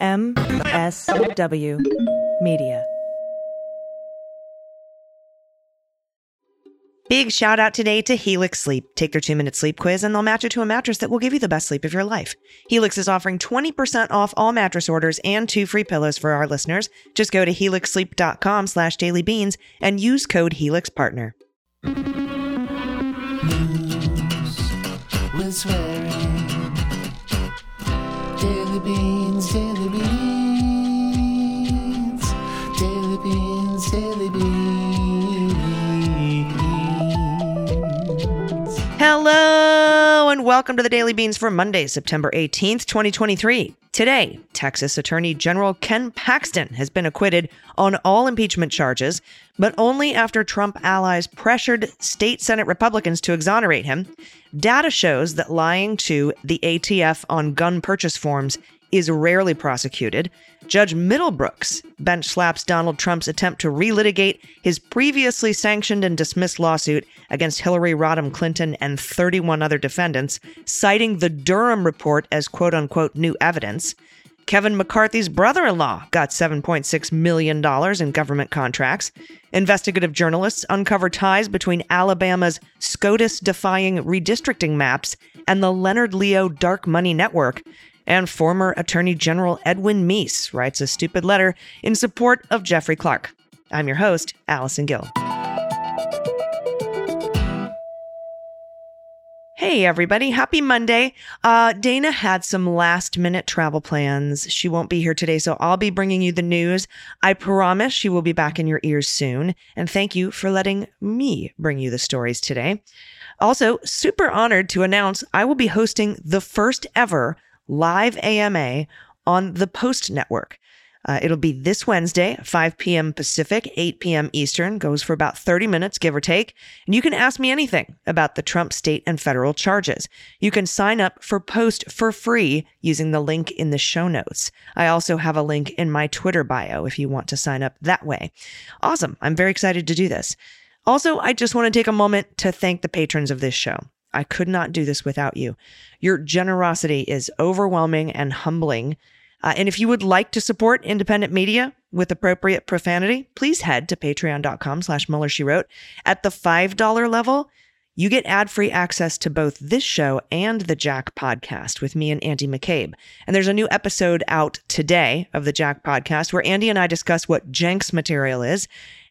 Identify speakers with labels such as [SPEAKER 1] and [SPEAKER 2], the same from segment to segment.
[SPEAKER 1] MSW Media. Big shout out today to Helix Sleep. Take their two minute sleep quiz and they'll match you to a mattress that will give you the best sleep of your life. Helix is offering 20% off all mattress orders and two free pillows for our listeners. Just go to helixsleep.com slash dailybeans and use code HelixPartner. News Daily Beans. Hello, and welcome to the Daily Beans for Monday, September 18th, 2023. Today, Texas Attorney General Ken Paxton has been acquitted on all impeachment charges, but only after Trump allies pressured state Senate Republicans to exonerate him. Data shows that lying to the ATF on gun purchase forms is rarely prosecuted, Judge Middlebrooks bench slaps Donald Trump's attempt to relitigate his previously sanctioned and dismissed lawsuit against Hillary Rodham Clinton and 31 other defendants, citing the Durham report as quote unquote new evidence. Kevin McCarthy's brother in law got $7.6 million in government contracts. Investigative journalists uncover ties between Alabama's SCOTUS defying redistricting maps and the Leonard Leo dark money network, and former Attorney General Edwin Meese writes a stupid letter in support of Jeffrey Clark. I'm your host, Allison Gill. Hey, everybody. Happy Monday. Uh, Dana had some last minute travel plans. She won't be here today, so I'll be bringing you the news. I promise she will be back in your ears soon. And thank you for letting me bring you the stories today. Also, super honored to announce I will be hosting the first ever live AMA on the Post Network. Uh, it'll be this Wednesday, 5 p.m. Pacific, 8 p.m. Eastern, goes for about 30 minutes, give or take. And you can ask me anything about the Trump state and federal charges. You can sign up for Post for free using the link in the show notes. I also have a link in my Twitter bio if you want to sign up that way. Awesome. I'm very excited to do this. Also, I just want to take a moment to thank the patrons of this show. I could not do this without you. Your generosity is overwhelming and humbling. Uh, and if you would like to support independent media with appropriate profanity, please head to patreon.com slash Mueller, she wrote. At the $5 level, you get ad free access to both this show and the Jack podcast with me and Andy McCabe. And there's a new episode out today of the Jack podcast where Andy and I discuss what Jencks material is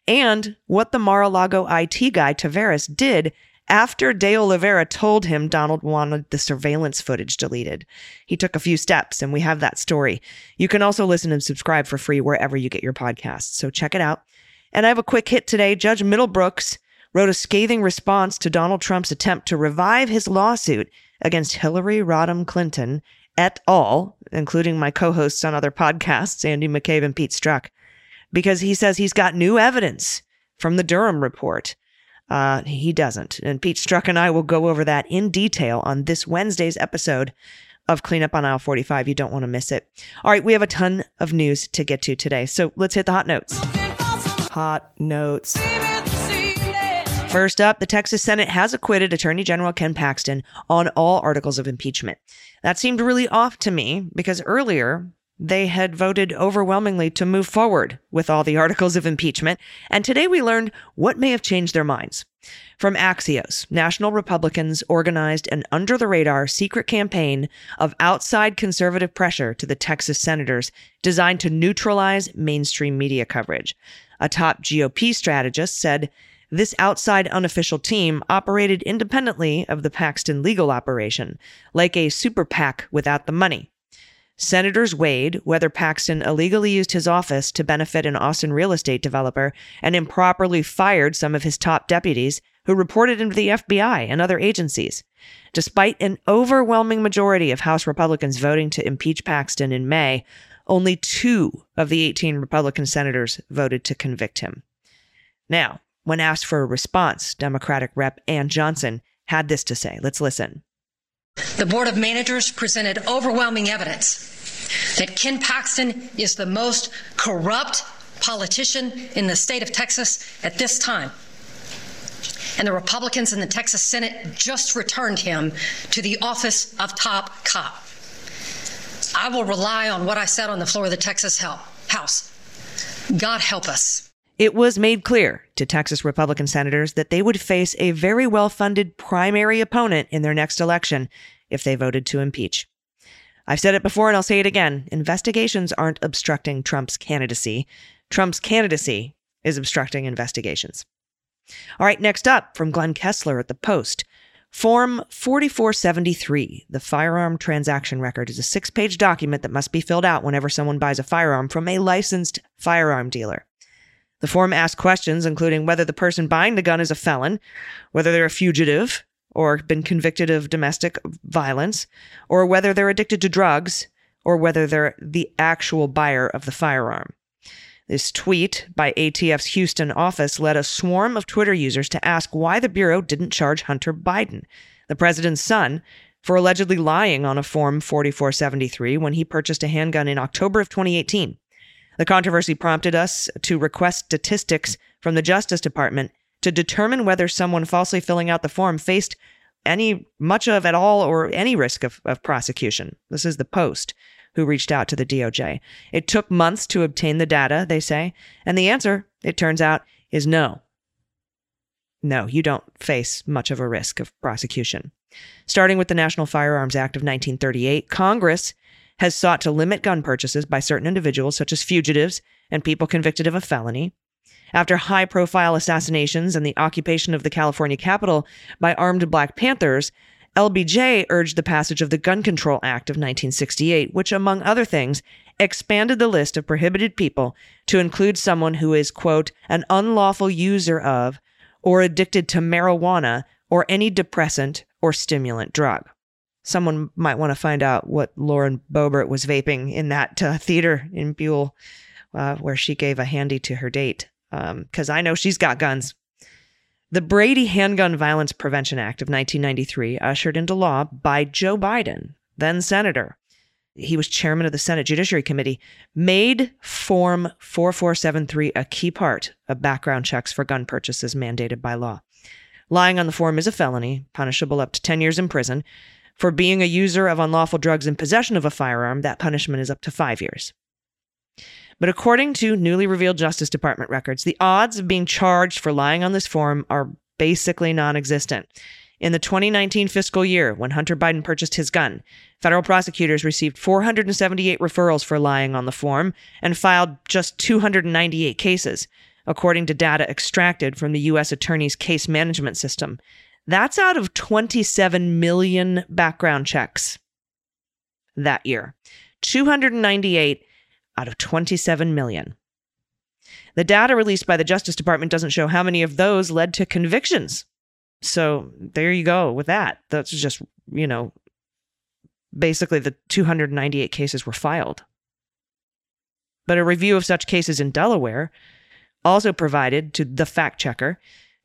[SPEAKER 1] and what the Mar a Lago IT guy Taveras did after De Oliveira told him Donald wanted the surveillance footage deleted, he took a few steps, and we have that story. You can also listen and subscribe for free wherever you get your podcasts. So check it out. And I have a quick hit today. Judge Middlebrooks wrote a scathing response to Donald Trump's attempt to revive his lawsuit against Hillary Rodham Clinton et al., including my co hosts on other podcasts, Andy McCabe and Pete Strzok, because he says he's got new evidence from the Durham report uh, he doesn't. And Pete Strzok and I will go over that in detail on this Wednesday's episode of Cleanup on Aisle 45. You don't want to miss it. All right, we have a ton of news to get to today. So let's hit the hot notes. Hot notes. First up, the Texas Senate has acquitted Attorney General Ken Paxton on all articles of impeachment. That seemed really off to me because earlier they had voted overwhelmingly to move forward with all the articles of impeachment. And today we learned what may have changed their minds. From Axios, National Republicans organized an under the radar secret campaign of outside conservative pressure to the Texas senators designed to neutralize mainstream media coverage. A top GOP strategist said, this outside unofficial team operated independently of the Paxton legal operation, like a super PAC without the money. Senators weighed whether Paxton illegally used his office to benefit an Austin real estate developer and improperly fired some of his top deputies who reported him to the FBI and other agencies. Despite an overwhelming majority of House Republicans voting to impeach Paxton in May, only two of the 18 Republican senators voted to convict him. Now, when asked for a response, Democratic Rep Ann Johnson had this to say. Let's listen.
[SPEAKER 2] The Board of Managers presented overwhelming evidence that Ken Paxton is the most corrupt politician in the state of Texas at this time. And the Republicans in the Texas Senate just returned him to the office of top cop. I will rely on what I said on the floor of the Texas House. God help us.
[SPEAKER 1] It was made clear to Texas Republican senators that they would face a very well funded primary opponent in their next election if they voted to impeach. I've said it before and I'll say it again investigations aren't obstructing Trump's candidacy. Trump's candidacy is obstructing investigations. All right, next up from Glenn Kessler at The Post. Form 4473, the firearm transaction record, is a six page document that must be filled out whenever someone buys a firearm from a licensed firearm dealer. The form asks questions including whether the person buying the gun is a felon, whether they're a fugitive or been convicted of domestic violence, or whether they're addicted to drugs, or whether they're the actual buyer of the firearm. This tweet by ATF's Houston office led a swarm of Twitter users to ask why the Bureau didn't charge Hunter Biden, the president's son, for allegedly lying on a Form 4473 when he purchased a handgun in October of 2018. The controversy prompted us to request statistics from the Justice Department to determine whether someone falsely filling out the form faced any much of at all or any risk of, of prosecution. This is the Post who reached out to the DOJ. It took months to obtain the data, they say, and the answer, it turns out, is no. No, you don't face much of a risk of prosecution. Starting with the National Firearms Act of 1938, Congress has sought to limit gun purchases by certain individuals, such as fugitives and people convicted of a felony. After high profile assassinations and the occupation of the California Capitol by armed Black Panthers, LBJ urged the passage of the Gun Control Act of 1968, which, among other things, expanded the list of prohibited people to include someone who is, quote, an unlawful user of or addicted to marijuana or any depressant or stimulant drug someone might want to find out what Lauren Boebert was vaping in that uh, theater in Buell, uh, where she gave a handy to her date. Because um, I know she's got guns. The Brady Handgun Violence Prevention Act of 1993, ushered into law by Joe Biden, then senator, he was chairman of the Senate Judiciary Committee, made Form 4473 a key part of background checks for gun purchases mandated by law. Lying on the form is a felony, punishable up to 10 years in prison. For being a user of unlawful drugs in possession of a firearm, that punishment is up to five years. But according to newly revealed Justice Department records, the odds of being charged for lying on this form are basically non existent. In the 2019 fiscal year, when Hunter Biden purchased his gun, federal prosecutors received 478 referrals for lying on the form and filed just 298 cases, according to data extracted from the U.S. Attorney's Case Management System, that's out of 27 million background checks that year. 298 out of 27 million. The data released by the Justice Department doesn't show how many of those led to convictions. So there you go with that. That's just, you know, basically the 298 cases were filed. But a review of such cases in Delaware also provided to the fact checker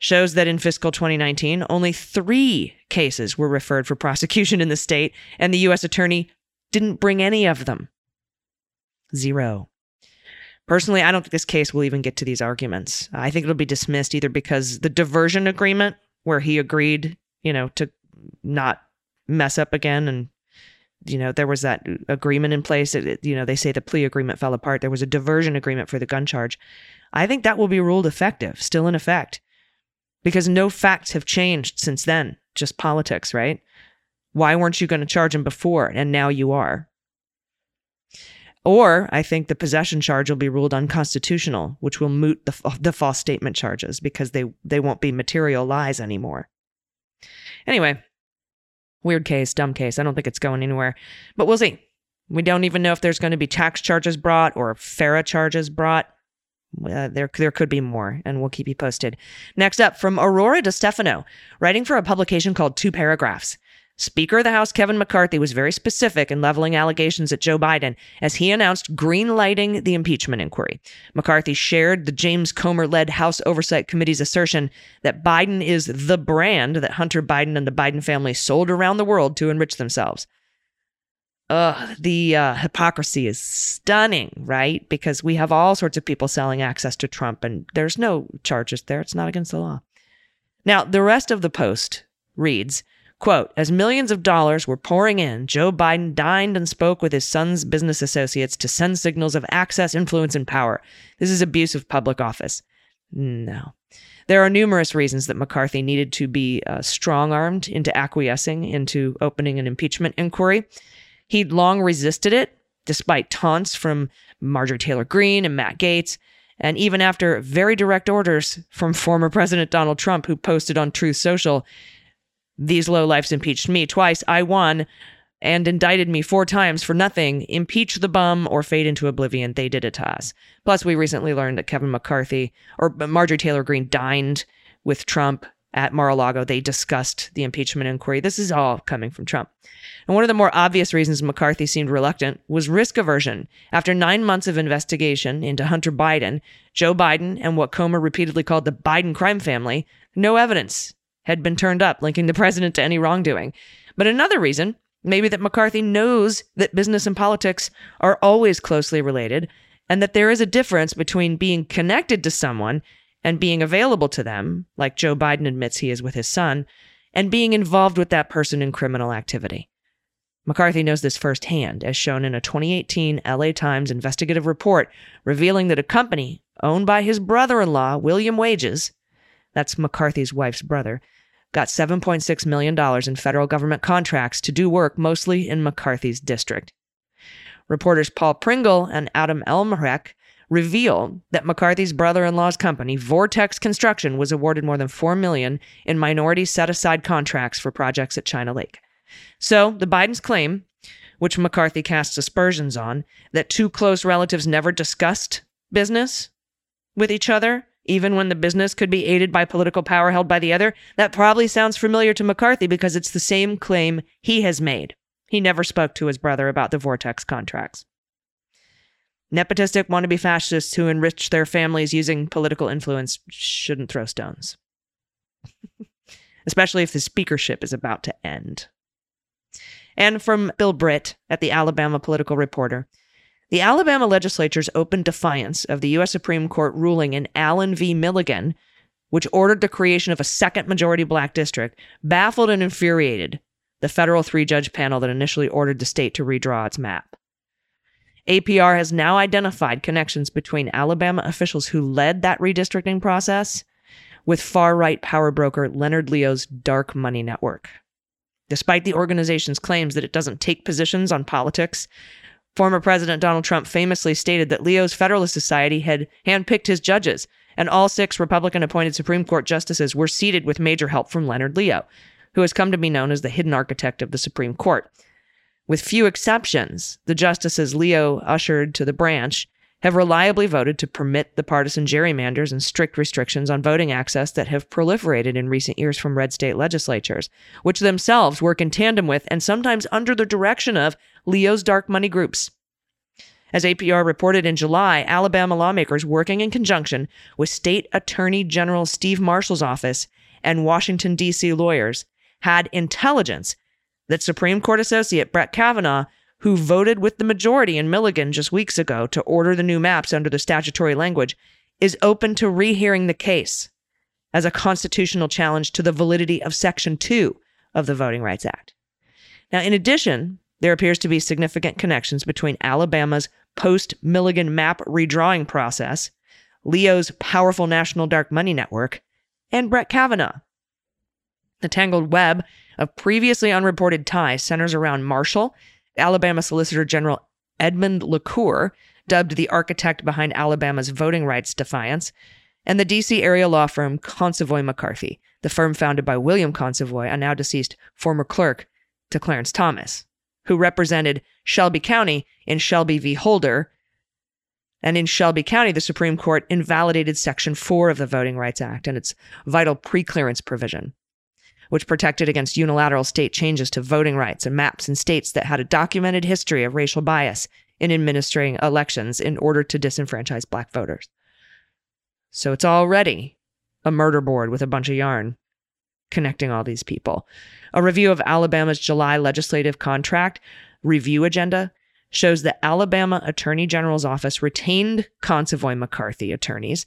[SPEAKER 1] shows that in fiscal 2019, only three cases were referred for prosecution in the state, and the U.S. attorney didn't bring any of them. Zero. Personally, I don't think this case will even get to these arguments. I think it'll be dismissed either because the diversion agreement, where he agreed, you know, to not mess up again and you know there was that agreement in place it, you know they say the plea agreement fell apart there was a diversion agreement for the gun charge i think that will be ruled effective still in effect because no facts have changed since then, just politics, right? Why weren't you going to charge him before and now you are? Or I think the possession charge will be ruled unconstitutional, which will moot the, the false statement charges because they, they won't be material lies anymore. Anyway, weird case, dumb case. I don't think it's going anywhere, but we'll see. We don't even know if there's going to be tax charges brought or FARA charges brought. Uh, there, there could be more, and we'll keep you posted. Next up, from Aurora to Stefano, writing for a publication called Two Paragraphs. Speaker of the House Kevin McCarthy was very specific in leveling allegations at Joe Biden as he announced greenlighting the impeachment inquiry. McCarthy shared the James Comer led House Oversight Committee's assertion that Biden is the brand that Hunter Biden and the Biden family sold around the world to enrich themselves. Ugh, the uh, hypocrisy is stunning, right? Because we have all sorts of people selling access to Trump, and there's no charges there. It's not against the law. Now, the rest of the post reads quote as millions of dollars were pouring in joe biden dined and spoke with his son's business associates to send signals of access influence and power this is abuse of public office no there are numerous reasons that mccarthy needed to be uh, strong-armed into acquiescing into opening an impeachment inquiry He'd long resisted it, despite taunts from Marjorie Taylor Greene and Matt Gaetz, and even after very direct orders from former President Donald Trump, who posted on Truth Social, These lowlifes impeached me twice, I won, and indicted me four times for nothing. Impeach the bum or fade into oblivion. They did it to us. Plus, we recently learned that Kevin McCarthy or Marjorie Taylor Greene dined with Trump at Mar a Lago, they discussed the impeachment inquiry. This is all coming from Trump. And one of the more obvious reasons McCarthy seemed reluctant was risk aversion. After nine months of investigation into Hunter Biden, Joe Biden, and what Comer repeatedly called the Biden crime family, no evidence had been turned up linking the president to any wrongdoing. But another reason, maybe that McCarthy knows that business and politics are always closely related and that there is a difference between being connected to someone and being available to them, like Joe Biden admits he is with his son, and being involved with that person in criminal activity. McCarthy knows this firsthand, as shown in a 2018 LA Times investigative report revealing that a company owned by his brother in law, William Wages, that's McCarthy's wife's brother, got $7.6 million in federal government contracts to do work mostly in McCarthy's district. Reporters Paul Pringle and Adam Elmahrek reveal that McCarthy's brother-in-law's company, Vortex Construction, was awarded more than 4 million in minority set-aside contracts for projects at China Lake. So, the Biden's claim, which McCarthy casts aspersions on, that two close relatives never discussed business with each other, even when the business could be aided by political power held by the other, that probably sounds familiar to McCarthy because it's the same claim he has made. He never spoke to his brother about the Vortex contracts. Nepotistic wannabe fascists who enrich their families using political influence shouldn't throw stones. Especially if the speakership is about to end. And from Bill Britt at the Alabama Political Reporter The Alabama legislature's open defiance of the U.S. Supreme Court ruling in Allen v. Milligan, which ordered the creation of a second majority black district, baffled and infuriated the federal three judge panel that initially ordered the state to redraw its map. APR has now identified connections between Alabama officials who led that redistricting process with far right power broker Leonard Leo's dark money network. Despite the organization's claims that it doesn't take positions on politics, former President Donald Trump famously stated that Leo's Federalist Society had handpicked his judges, and all six Republican appointed Supreme Court justices were seated with major help from Leonard Leo, who has come to be known as the hidden architect of the Supreme Court. With few exceptions, the justices Leo ushered to the branch have reliably voted to permit the partisan gerrymanders and strict restrictions on voting access that have proliferated in recent years from red state legislatures, which themselves work in tandem with and sometimes under the direction of Leo's dark money groups. As APR reported in July, Alabama lawmakers working in conjunction with State Attorney General Steve Marshall's office and Washington, D.C. lawyers had intelligence that Supreme Court Associate Brett Kavanaugh, who voted with the majority in Milligan just weeks ago to order the new maps under the statutory language, is open to rehearing the case as a constitutional challenge to the validity of Section 2 of the Voting Rights Act. Now, in addition, there appears to be significant connections between Alabama's post Milligan map redrawing process, Leo's powerful national dark money network, and Brett Kavanaugh. The tangled web of previously unreported ties centers around Marshall, Alabama Solicitor General Edmund LaCour, dubbed the architect behind Alabama's voting rights defiance, and the DC area law firm Consovoy McCarthy, the firm founded by William Consovoy, a now deceased former clerk to Clarence Thomas, who represented Shelby County in Shelby v. Holder. And in Shelby County, the Supreme Court invalidated Section 4 of the Voting Rights Act and its vital preclearance provision which protected against unilateral state changes to voting rights and maps in states that had a documented history of racial bias in administering elections in order to disenfranchise black voters. So it's already a murder board with a bunch of yarn connecting all these people. A review of Alabama's July legislative contract review agenda shows that Alabama Attorney General's office retained Consovoy McCarthy attorneys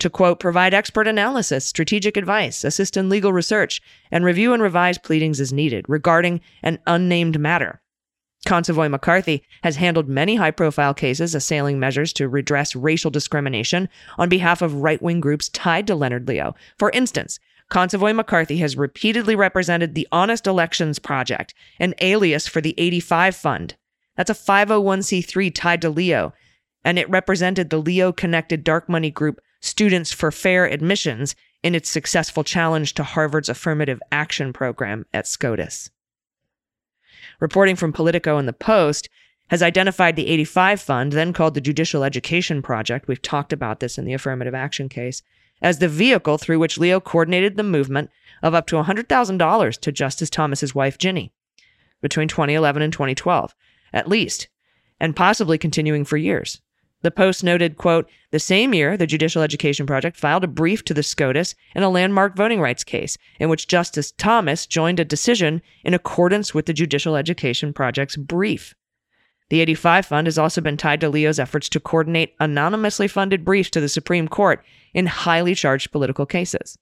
[SPEAKER 1] to quote, provide expert analysis, strategic advice, assist in legal research, and review and revise pleadings as needed regarding an unnamed matter. Consovoy McCarthy has handled many high profile cases assailing measures to redress racial discrimination on behalf of right wing groups tied to Leonard Leo. For instance, Consovoy McCarthy has repeatedly represented the Honest Elections Project, an alias for the 85 Fund. That's a 501c3 tied to Leo, and it represented the Leo connected dark money group students for fair admissions in its successful challenge to Harvard's affirmative action program at SCOTUS. Reporting from Politico and The Post has identified the 85 Fund, then called the Judicial Education Project, we've talked about this in the affirmative action case, as the vehicle through which Leo coordinated the movement of up to $100,000 to Justice Thomas's wife, Ginni, between 2011 and 2012, at least, and possibly continuing for years. The Post noted, quote, the same year, the Judicial Education Project filed a brief to the SCOTUS in a landmark voting rights case in which Justice Thomas joined a decision in accordance with the Judicial Education Project's brief. The 85 Fund has also been tied to Leo's efforts to coordinate anonymously funded briefs to the Supreme Court in highly charged political cases.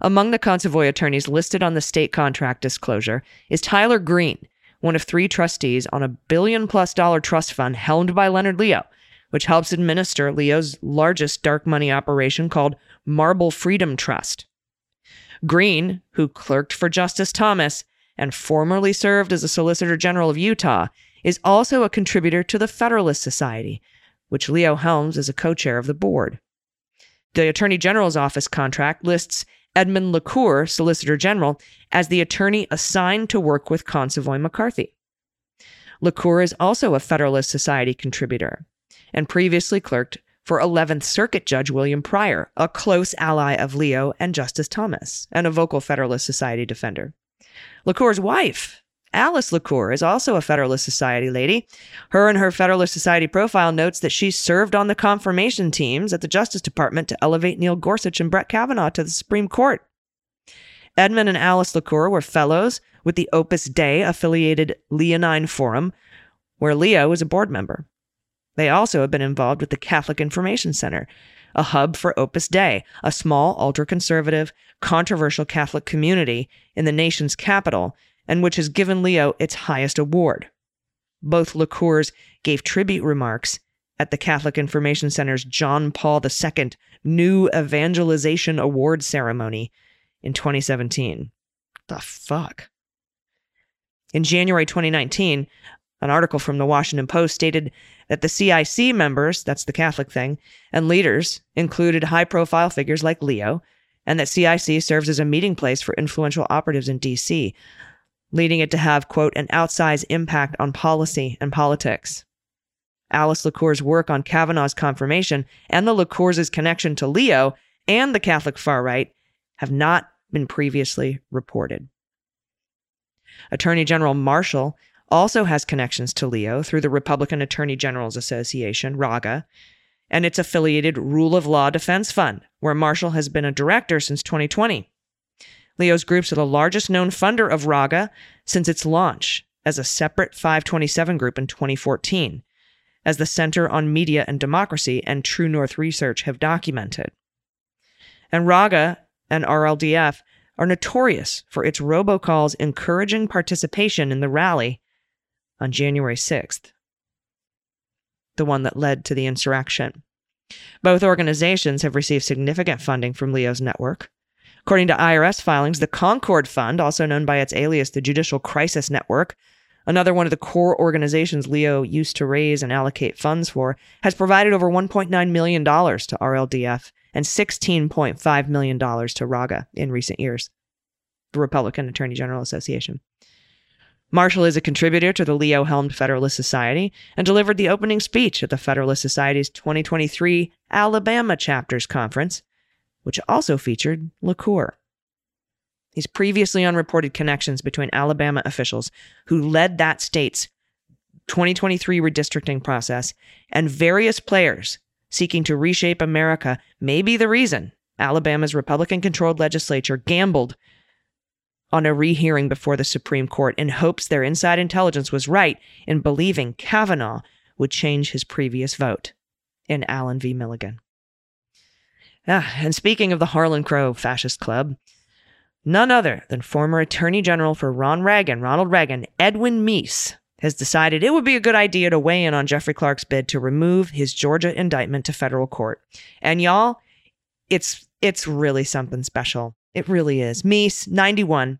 [SPEAKER 1] Among the Consovoy attorneys listed on the state contract disclosure is Tyler Green, one of three trustees on a billion plus dollar trust fund helmed by Leonard Leo which helps administer Leo's largest dark money operation called Marble Freedom Trust. Green, who clerked for Justice Thomas and formerly served as a Solicitor General of Utah, is also a contributor to the Federalist Society, which Leo Helms is a co chair of the board. The Attorney General's Office contract lists Edmund LaCour, Solicitor General, as the attorney assigned to work with Consovoy McCarthy. LaCour is also a Federalist Society contributor and previously clerked for 11th Circuit Judge William Pryor, a close ally of Leo and Justice Thomas, and a vocal Federalist Society defender. LaCour's wife, Alice LaCour, is also a Federalist Society lady. Her and her Federalist Society profile notes that she served on the confirmation teams at the Justice Department to elevate Neil Gorsuch and Brett Kavanaugh to the Supreme Court. Edmund and Alice LaCour were fellows with the Opus Dei affiliated Leonine Forum, where Leo was a board member. They also have been involved with the Catholic Information Center, a hub for Opus Dei, a small, ultra conservative, controversial Catholic community in the nation's capital, and which has given Leo its highest award. Both Lacours gave tribute remarks at the Catholic Information Center's John Paul II New Evangelization Award ceremony in 2017. The fuck? In January 2019, an article from the Washington Post stated that the CIC members, that's the Catholic thing, and leaders included high profile figures like Leo, and that CIC serves as a meeting place for influential operatives in DC, leading it to have, quote, an outsized impact on policy and politics. Alice LaCour's work on Kavanaugh's confirmation and the LaCour's connection to Leo and the Catholic far right have not been previously reported. Attorney General Marshall also has connections to Leo through the Republican Attorney General's Association, RAGA, and its affiliated Rule of Law Defense Fund, where Marshall has been a director since 2020. Leo's groups are the largest known funder of RAGA since its launch as a separate 527 group in 2014, as the Center on Media and Democracy and True North Research have documented. And RAGA and RLDF are notorious for its robocalls encouraging participation in the rally on January 6th, the one that led to the insurrection. Both organizations have received significant funding from Leo's network. According to IRS filings, the Concord Fund, also known by its alias the Judicial Crisis Network, another one of the core organizations Leo used to raise and allocate funds for, has provided over $1.9 million to RLDF and $16.5 million to RAGA in recent years, the Republican Attorney General Association. Marshall is a contributor to the Leo helmed Federalist Society and delivered the opening speech at the Federalist Society's 2023 Alabama Chapters Conference, which also featured LaCour. His previously unreported connections between Alabama officials who led that state's 2023 redistricting process and various players seeking to reshape America may be the reason Alabama's Republican controlled legislature gambled on a rehearing before the Supreme Court in hopes their inside intelligence was right in believing Kavanaugh would change his previous vote in Allen v. Milligan. Ah, and speaking of the Harlan Crow Fascist Club, none other than former Attorney General for Ron Reagan, Ronald Reagan, Edwin Meese, has decided it would be a good idea to weigh in on Jeffrey Clark's bid to remove his Georgia indictment to federal court. And y'all, it's it's really something special. It really is. Meese, 91,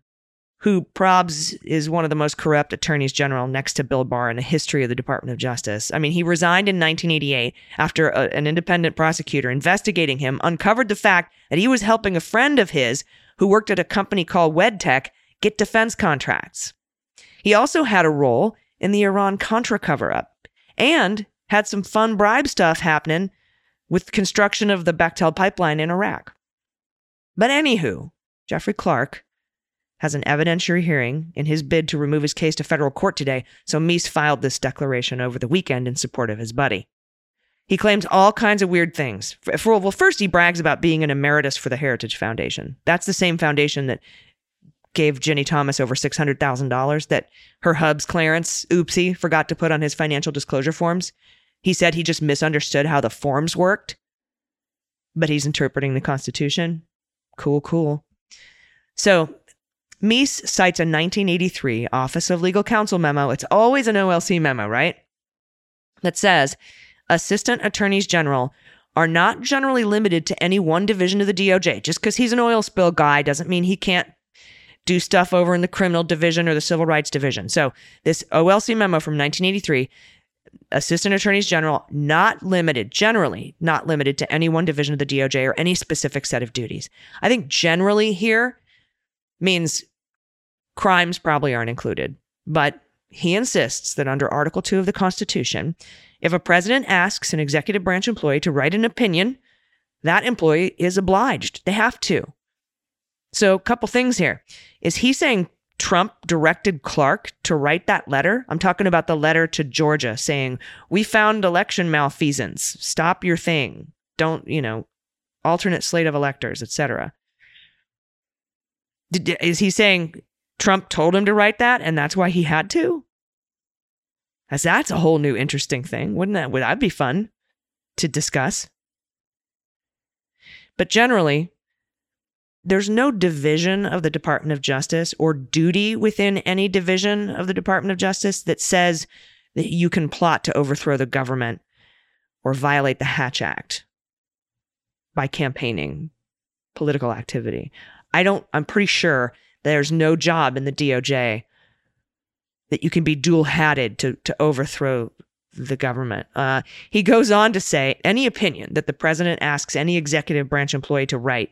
[SPEAKER 1] who probs is one of the most corrupt attorneys general next to Bill Barr in the history of the Department of Justice. I mean, he resigned in 1988 after a, an independent prosecutor investigating him uncovered the fact that he was helping a friend of his who worked at a company called WedTech get defense contracts. He also had a role in the Iran Contra cover up and had some fun bribe stuff happening with construction of the Bechtel pipeline in Iraq. But anywho, Jeffrey Clark has an evidentiary hearing in his bid to remove his case to federal court today, so Meese filed this declaration over the weekend in support of his buddy. He claims all kinds of weird things. For, well, first he brags about being an emeritus for the Heritage Foundation. That's the same foundation that gave Ginni Thomas over $600,000 that her hub's Clarence Oopsie forgot to put on his financial disclosure forms. He said he just misunderstood how the forms worked, but he's interpreting the Constitution. Cool, cool. So Meese cites a 1983 Office of Legal Counsel memo. It's always an OLC memo, right? That says assistant attorneys general are not generally limited to any one division of the DOJ. Just because he's an oil spill guy doesn't mean he can't do stuff over in the criminal division or the civil rights division. So, this OLC memo from 1983 assistant attorneys general not limited generally not limited to any one division of the DOJ or any specific set of duties. I think generally here means crimes probably aren't included, but he insists that under Article 2 of the Constitution, if a president asks an executive branch employee to write an opinion, that employee is obliged. They have to. So, a couple things here. Is he saying Trump directed Clark to write that letter. I'm talking about the letter to Georgia saying, We found election malfeasance. Stop your thing. Don't, you know, alternate slate of electors, etc. Is he saying Trump told him to write that and that's why he had to? As that's a whole new interesting thing, wouldn't that? Would that be fun to discuss? But generally, there's no division of the Department of Justice or duty within any division of the Department of Justice that says that you can plot to overthrow the government or violate the Hatch Act by campaigning, political activity. I don't, I'm pretty sure there's no job in the DOJ that you can be dual hatted to, to overthrow the government. Uh, he goes on to say any opinion that the president asks any executive branch employee to write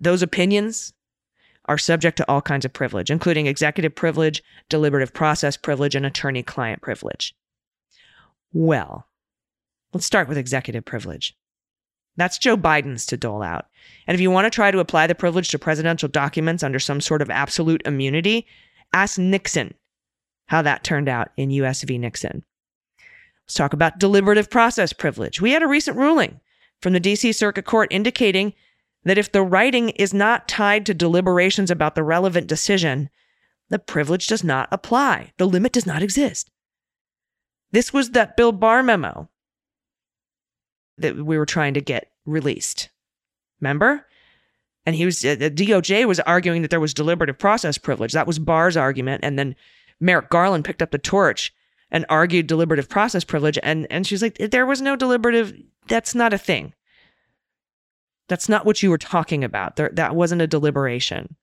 [SPEAKER 1] those opinions are subject to all kinds of privilege, including executive privilege, deliberative process privilege, and attorney client privilege. Well, let's start with executive privilege. That's Joe Biden's to dole out. And if you want to try to apply the privilege to presidential documents under some sort of absolute immunity, ask Nixon how that turned out in US v. Nixon. Let's talk about deliberative process privilege. We had a recent ruling from the DC Circuit Court indicating that if the writing is not tied to deliberations about the relevant decision, the privilege does not apply. The limit does not exist. This was that Bill Barr memo that we were trying to get released. Remember? And he was, uh, the DOJ was arguing that there was deliberative process privilege. That was Barr's argument. And then Merrick Garland picked up the torch and argued deliberative process privilege. And, and she's like, there was no deliberative, that's not a thing. That's not what you were talking about. There, that wasn't a deliberation.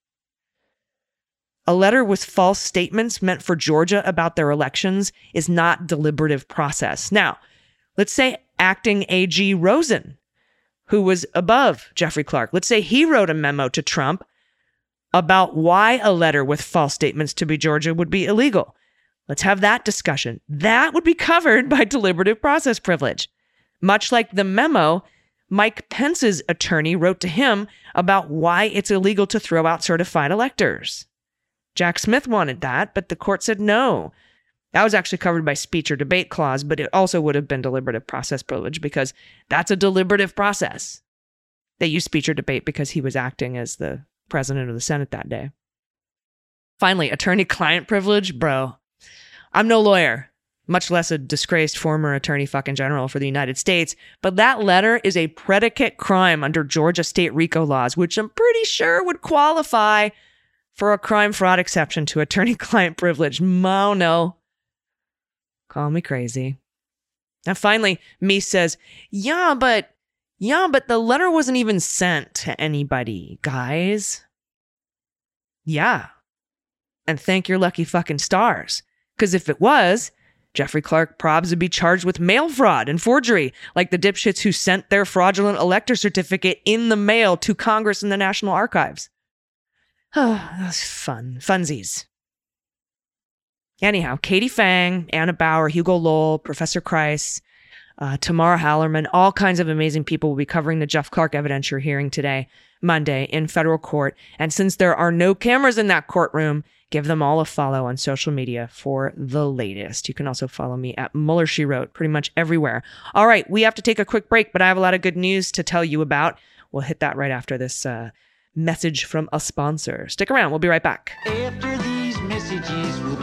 [SPEAKER 1] A letter with false statements meant for Georgia about their elections is not deliberative process. Now, let's say acting AG Rosen, who was above Jeffrey Clark, let's say he wrote a memo to Trump about why a letter with false statements to be Georgia would be illegal. Let's have that discussion. That would be covered by deliberative process privilege, much like the memo Mike Pence's attorney wrote to him about why it's illegal to throw out certified electors. Jack Smith wanted that, but the court said no. That was actually covered by speech or debate clause, but it also would have been deliberative process privilege because that's a deliberative process. They used speech or debate because he was acting as the president of the Senate that day. Finally, attorney client privilege, bro. I'm no lawyer much less a disgraced former attorney fucking general for the United States. But that letter is a predicate crime under Georgia state RICO laws, which I'm pretty sure would qualify for a crime fraud exception to attorney client privilege. Mo no. Call me crazy. Now, finally, Meese says, Yeah, but, yeah, but the letter wasn't even sent to anybody, guys. Yeah. And thank your lucky fucking stars. Because if it was, Jeffrey Clark Probs would be charged with mail fraud and forgery, like the dipshits who sent their fraudulent elector certificate in the mail to Congress and the National Archives. Oh, that's fun. Funsies. Anyhow, Katie Phang, Anna Bower, Hugo Lowell, Professor Kreis, uh, Tamara Hallerman, all kinds of amazing people will be covering the Jeff Clark evidentiary hearing today, Monday, in federal court. And since there are no cameras in that courtroom, Give them all a follow on social media for the latest. You can also follow me at Mueller She Wrote pretty much everywhere. All right, we have to take a quick break, but I have a lot of good news to tell you about. We'll hit that right after this uh, message from a sponsor. Stick around, we'll be right back. After these messages, we'll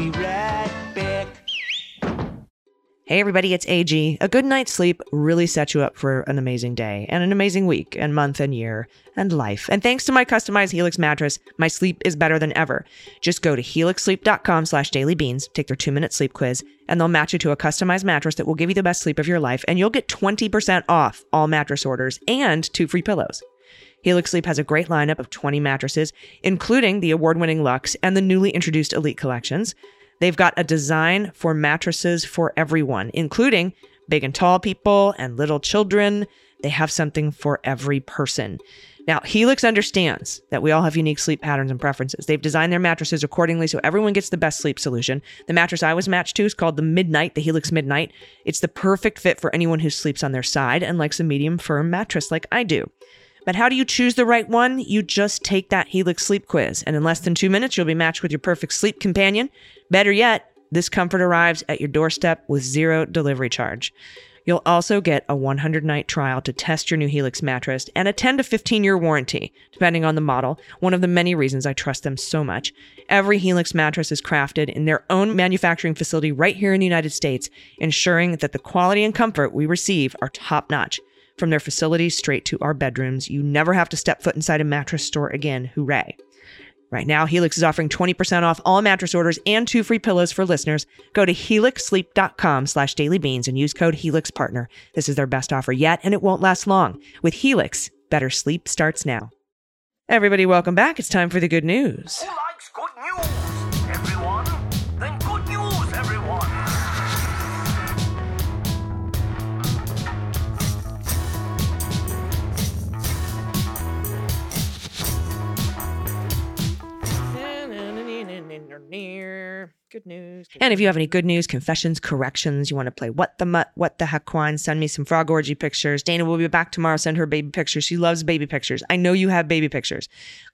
[SPEAKER 1] Hey, everybody, it's AG. A good night's sleep really sets you up for an amazing day and an amazing week and month and year and life. And thanks to my customized Helix mattress, my sleep is better than ever. Just go to helixsleep.com slash dailybeans, take their two minute sleep quiz, and they'll match you to a customized mattress that will give you the best sleep of your life. And you'll get 20% off all mattress orders and two free pillows. Helix Sleep has a great lineup of 20 mattresses, including the award winning Lux and the newly introduced Elite collections. They've got a design for mattresses for everyone, including big and tall people and little children. They have something for every person. Now, Helix understands that we all have unique sleep patterns and preferences. They've designed their mattresses accordingly so everyone gets the best sleep solution. The mattress I was matched to is called the Midnight, the Helix Midnight. It's the perfect fit for anyone who sleeps on their side and likes a medium firm mattress like I do. But how do you choose the right one? You just take that Helix sleep quiz. And in less than two minutes, you'll be matched with your perfect sleep companion. Better yet, this comfort arrives at your doorstep with zero delivery charge. You'll also get a 100 night trial to test your new Helix mattress and a 10 to 15 year warranty, depending on the model, one of the many reasons I trust them so much. Every Helix mattress is crafted in their own manufacturing facility right here in the United States, ensuring that the quality and comfort we receive are top notch from their facilities straight to our bedrooms. You never have to step foot inside a mattress store again. Hooray. Right now, Helix is offering 20% off all mattress orders and two free pillows for listeners. Go to helixsleep.com slash dailybeans and use code HelixPartner. This is their best offer yet, and it won't last long. With Helix, better sleep starts now. Everybody, welcome back. It's time for the good news. Who likes good news? near. Good news. Good and if you have any good news, confessions, corrections, you want to play What the Mutt, What the Heck Wine, send me some frog orgy pictures. Dana will be back tomorrow. Send her baby pictures. She loves baby pictures. I know you have baby pictures.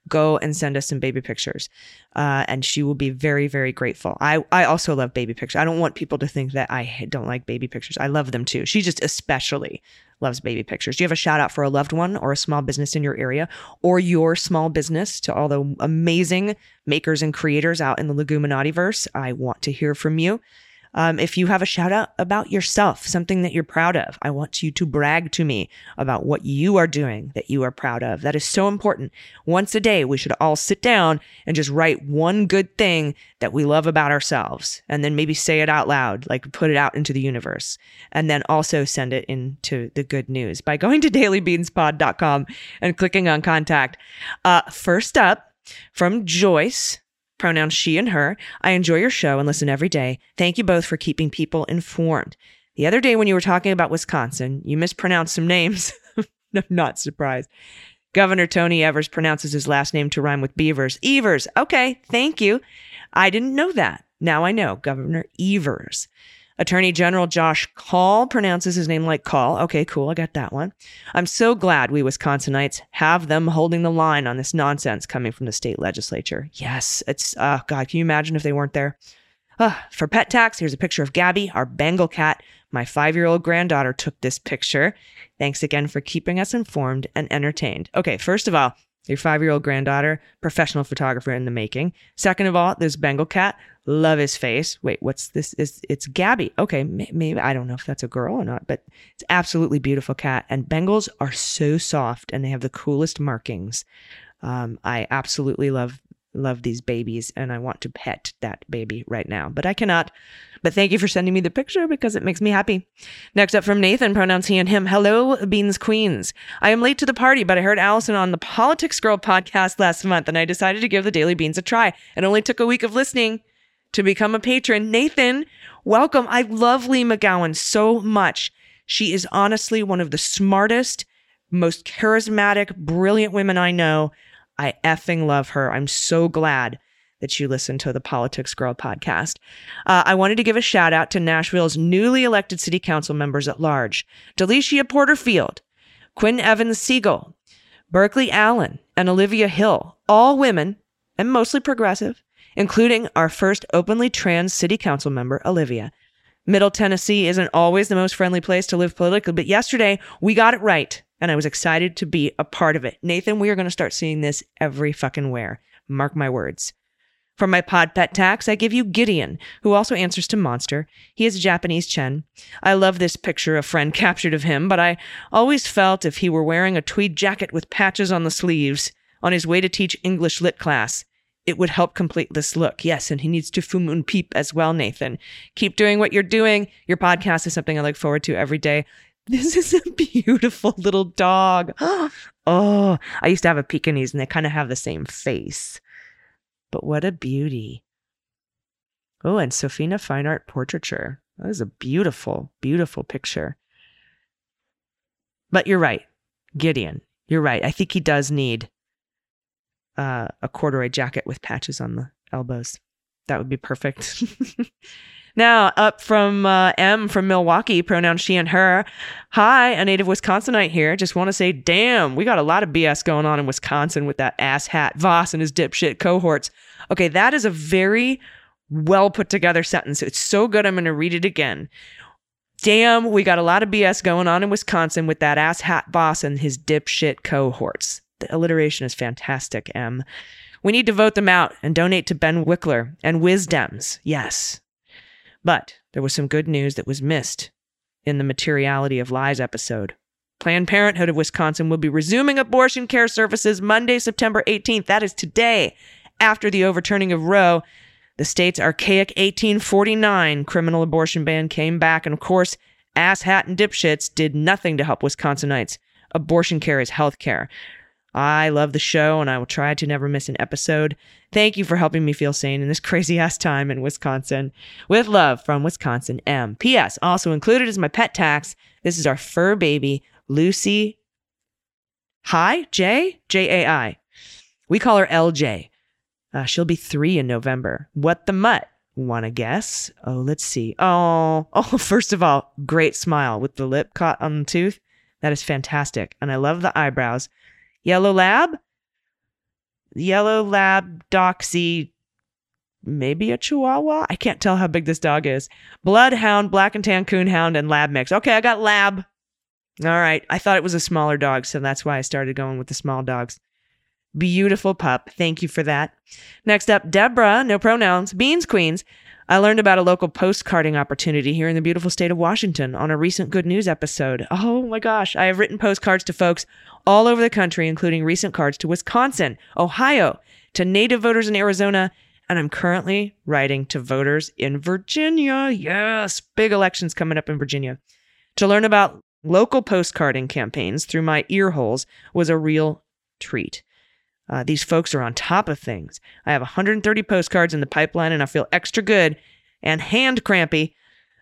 [SPEAKER 1] Go and send us some baby pictures. Uh, and she will be very, very grateful. I, I also love baby pictures. I don't want people to think that I don't like baby pictures. I love them too. She just especially loves baby pictures. Do you have a shout out for a loved one or a small business in your area or your small business to all the amazing makers and creators out in the Leguminati verse? I want to hear from you. Um, if you have a shout out about yourself, something that you're proud of, I want you to brag to me about what you are doing that you are proud of. That is so important. Once a day, we should all sit down and just write one good thing that we love about ourselves and then maybe say it out loud, like put it out into the universe, and then also send it into the good news by going to dailybeanspod.com and clicking on contact. Uh, first up, from Joyce pronouns she and her. I enjoy your show and listen every day. Thank you both for keeping people informed. The other day when you were talking about Wisconsin, you mispronounced some names. I'm not surprised. Governor Tony Evers pronounces his last name to rhyme with Beavers. Evers. Okay, thank you. I didn't know that. Now I know. Governor Evers. Attorney General Josh Kaul pronounces his name like Call. Okay, cool. I got that one. I'm so glad we Wisconsinites have them holding the line on this nonsense coming from the state legislature. Yes, it's, uh, God, can you imagine if they weren't there? Uh, for pet tax, here's a picture of Gabby, our Bengal cat. My five year old granddaughter took this picture. Thanks again for keeping us informed and entertained. Okay, first of all, your five year old granddaughter, professional photographer in the making. Second of all, this Bengal cat, Love his face. Wait, what's this? Is it's Gabby? Okay, maybe I don't know if that's a girl or not, but it's absolutely beautiful cat. And Bengals are so soft, and they have the coolest markings. Um, I absolutely love love these babies, and I want to pet that baby right now, but I cannot. But thank you for sending me the picture because it makes me happy. Next up from Nathan, pronouns he and him. Hello, Beans Queens. I am late to the party, but I heard Allison on the Politics Girl podcast last month, and I decided to give the Daily Beans a try. It only took a week of listening to become a patron. Nathan, welcome. I love Leigh McGowan so much. She is honestly one of the smartest, most charismatic, brilliant women I know. I effing love her. I'm so glad that you listen to the Politics Girl podcast. Uh, I wanted to give a shout out to Nashville's newly elected city council members at large Delishia Porterfield, Quinn Evans Segall, Burkley Allen, and Olivia Hill, all women and mostly progressive, including our first openly trans city council member, Olivia. Middle Tennessee isn't always the most friendly place to live politically, but yesterday we got it right, and I was excited to be a part of it. Nathan, we are going to start seeing this every fucking where. Mark my words. For my pod pet tax, I give you Gideon, who also answers to Monster. He is a Japanese Chin. I love this picture a friend captured of him, but I always felt if he were wearing a tweed jacket with patches on the sleeves on his way to teach English lit class. It would help complete this look. Yes, and he needs to fume peep as well, Nathan. Keep doing what you're doing. Your podcast is something I look forward to every day. This is a beautiful little dog. Oh, I used to have a Pekingese and they kind of have the same face. But what a beauty. Oh, and Sophina Fine Art Portraiture. That is a beautiful, beautiful picture. But you're right, Gideon. You're right. I think he does need uh, a corduroy jacket with patches on the elbows. That would be perfect. now, up from uh, M from Milwaukee, pronoun she and her. Hi, a native Wisconsinite here. Just want to say, damn, we got a lot of BS going on in Wisconsin with that ass hat Vos and his dipshit cohorts. Okay, that is a very well put together sentence. It's so good, I'm going to read it again. Damn, we got a lot of BS going on in Wisconsin with that ass hat boss and his dipshit cohorts. The alliteration is fantastic, M. We need to vote them out and donate to Ben Wickler and Wisdems, Yes. But there was some good news that was missed in the Materiality of Lies episode. Planned Parenthood of Wisconsin will be resuming abortion care services Monday, September 18th. That is today, after the overturning of Roe. The state's archaic 1849 criminal abortion ban came back, and of course, asshat and dipshits did nothing to help Wisconsinites. Abortion care is health care. I love the show and I will try to never miss an episode. Thank you for helping me feel sane in this crazy ass time in Wisconsin. With love from Wisconsin M. P.S. Also included is my pet tax. This is our fur baby, Lucy. Hi, J? J A I. We call her LJ. Uh, she'll be three in November. What the mutt? Want to guess? Oh, let's see. Oh, oh, first of all, great smile with the lip caught on the tooth. That is fantastic. And I love the eyebrows Yellow Lab? Yellow Lab Doxy, maybe a Chihuahua? I can't tell how big this dog is. Bloodhound, Black and Tan Coonhound, and Lab Mix. Okay, I got Lab. All right. I thought it was a smaller dog, so that's why I started going with the small dogs. Beautiful pup. Thank you for that. Next up, Deborah, no pronouns, Beans Queens. I learned about a local postcarding opportunity here in the beautiful state of Washington on a recent good news episode. Oh my gosh, I have written postcards to folks all over the country, including recent cards to Wisconsin, Ohio, to native voters in Arizona, and I'm currently writing to voters in Virginia. Yes, big elections coming up in Virginia. To learn about local postcarding campaigns through my ear holes was a real treat. Uh, these folks are on top of things. I have 130 postcards in the pipeline, and I feel extra good and hand crampy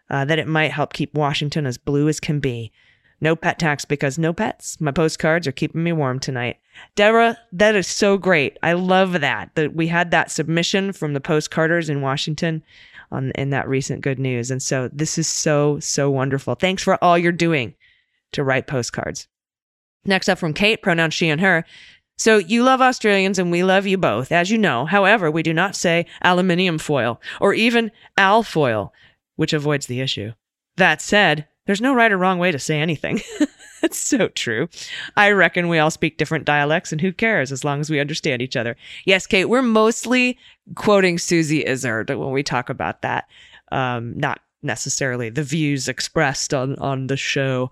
[SPEAKER 1] uh, that it might help keep Washington as blue as can be. No pet tax because no pets. My postcards are keeping me warm tonight. Deborah, that is so great. I love that. That we had that submission from the postcarders in Washington on in that recent good news. And so this is so, so wonderful. Thanks for all you're doing to write postcards. Next up from Kate, pronoun she and her. So you love Australians and we love you both, as you know. However, we do not say aluminium foil or even alfoil, which avoids the issue. That said, there's no right or wrong way to say anything. That's so true. I reckon we all speak different dialects, and who cares as long as we understand each other. Yes, Kate, we're mostly quoting Suzy Izzard when we talk about that, um, not necessarily the views expressed on on the show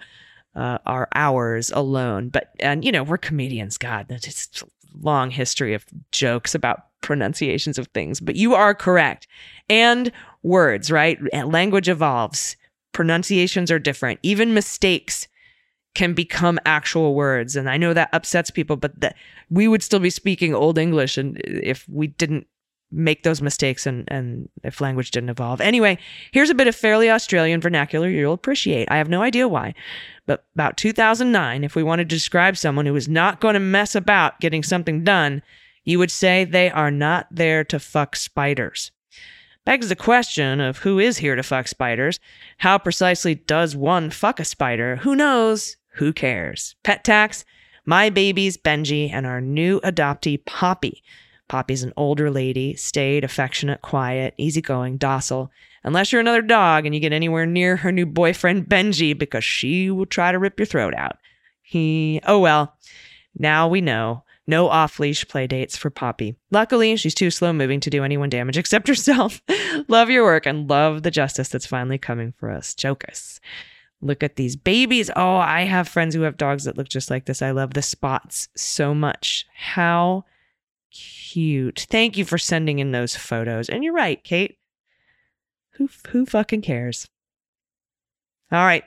[SPEAKER 1] uh, our hours alone. But and you know we're comedians. God, that's just long history of jokes about pronunciations of things. But you are correct, and words, right? Language evolves. Pronunciations are different. Even mistakes can become actual words, and I know that upsets people. But we would still be speaking Old English, and if we didn't make those mistakes and, and if language didn't evolve. Anyway, here's a bit of fairly Australian vernacular you'll appreciate. I have no idea why, but about 2009, if we wanted to describe someone who was not going to mess about getting something done, you would say they are not there to fuck spiders. Begs the question of who is here to fuck spiders? How precisely does one fuck a spider? Who knows? Who cares? Pet tax, my babies, Benji, and our new adoptee, Poppy Poppy's an older lady, staid, affectionate, quiet, easygoing, docile. Unless you're another dog and you get anywhere near her new boyfriend, Benji, because she will try to rip your throat out. He, oh well, now we know. No off leash play dates for Poppy. Luckily, she's too slow moving to do anyone damage except herself. love your work and love the justice that's finally coming for us. Joke us. Look at these babies. Oh, I have friends who have dogs that look just like this. I love the spots so much. How cute. Thank you for sending in those photos. And you're right, Kate. Who who fucking cares? All right.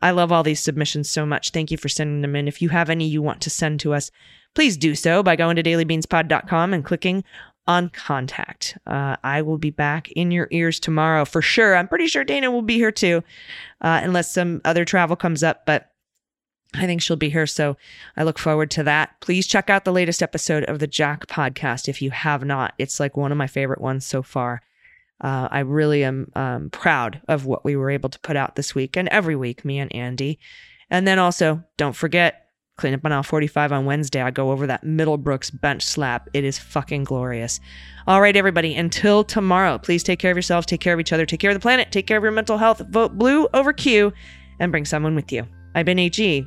[SPEAKER 1] I love all these submissions so much. Thank you for sending them in. If you have any you want to send to us, please do so by going to dailybeanspod.com and clicking on contact. Uh, I will be back in your ears tomorrow for sure. I'm pretty sure Dana will be here too, uh, unless some other travel comes up. But I think she'll be here. So I look forward to that. Please check out the latest episode of the Jack podcast if you have not. It's like one of my favorite ones so far. Uh, I really am um, proud of what we were able to put out this week and every week, me and Andy. And then also, don't forget, clean up on aisle 45 on Wednesday. I go over that Middlebrooks bench slap. It is fucking glorious. All right, everybody, until tomorrow, please take care of yourselves, take care of each other, take care of the planet, take care of your mental health, vote blue over Q, and bring someone with you. I've been AG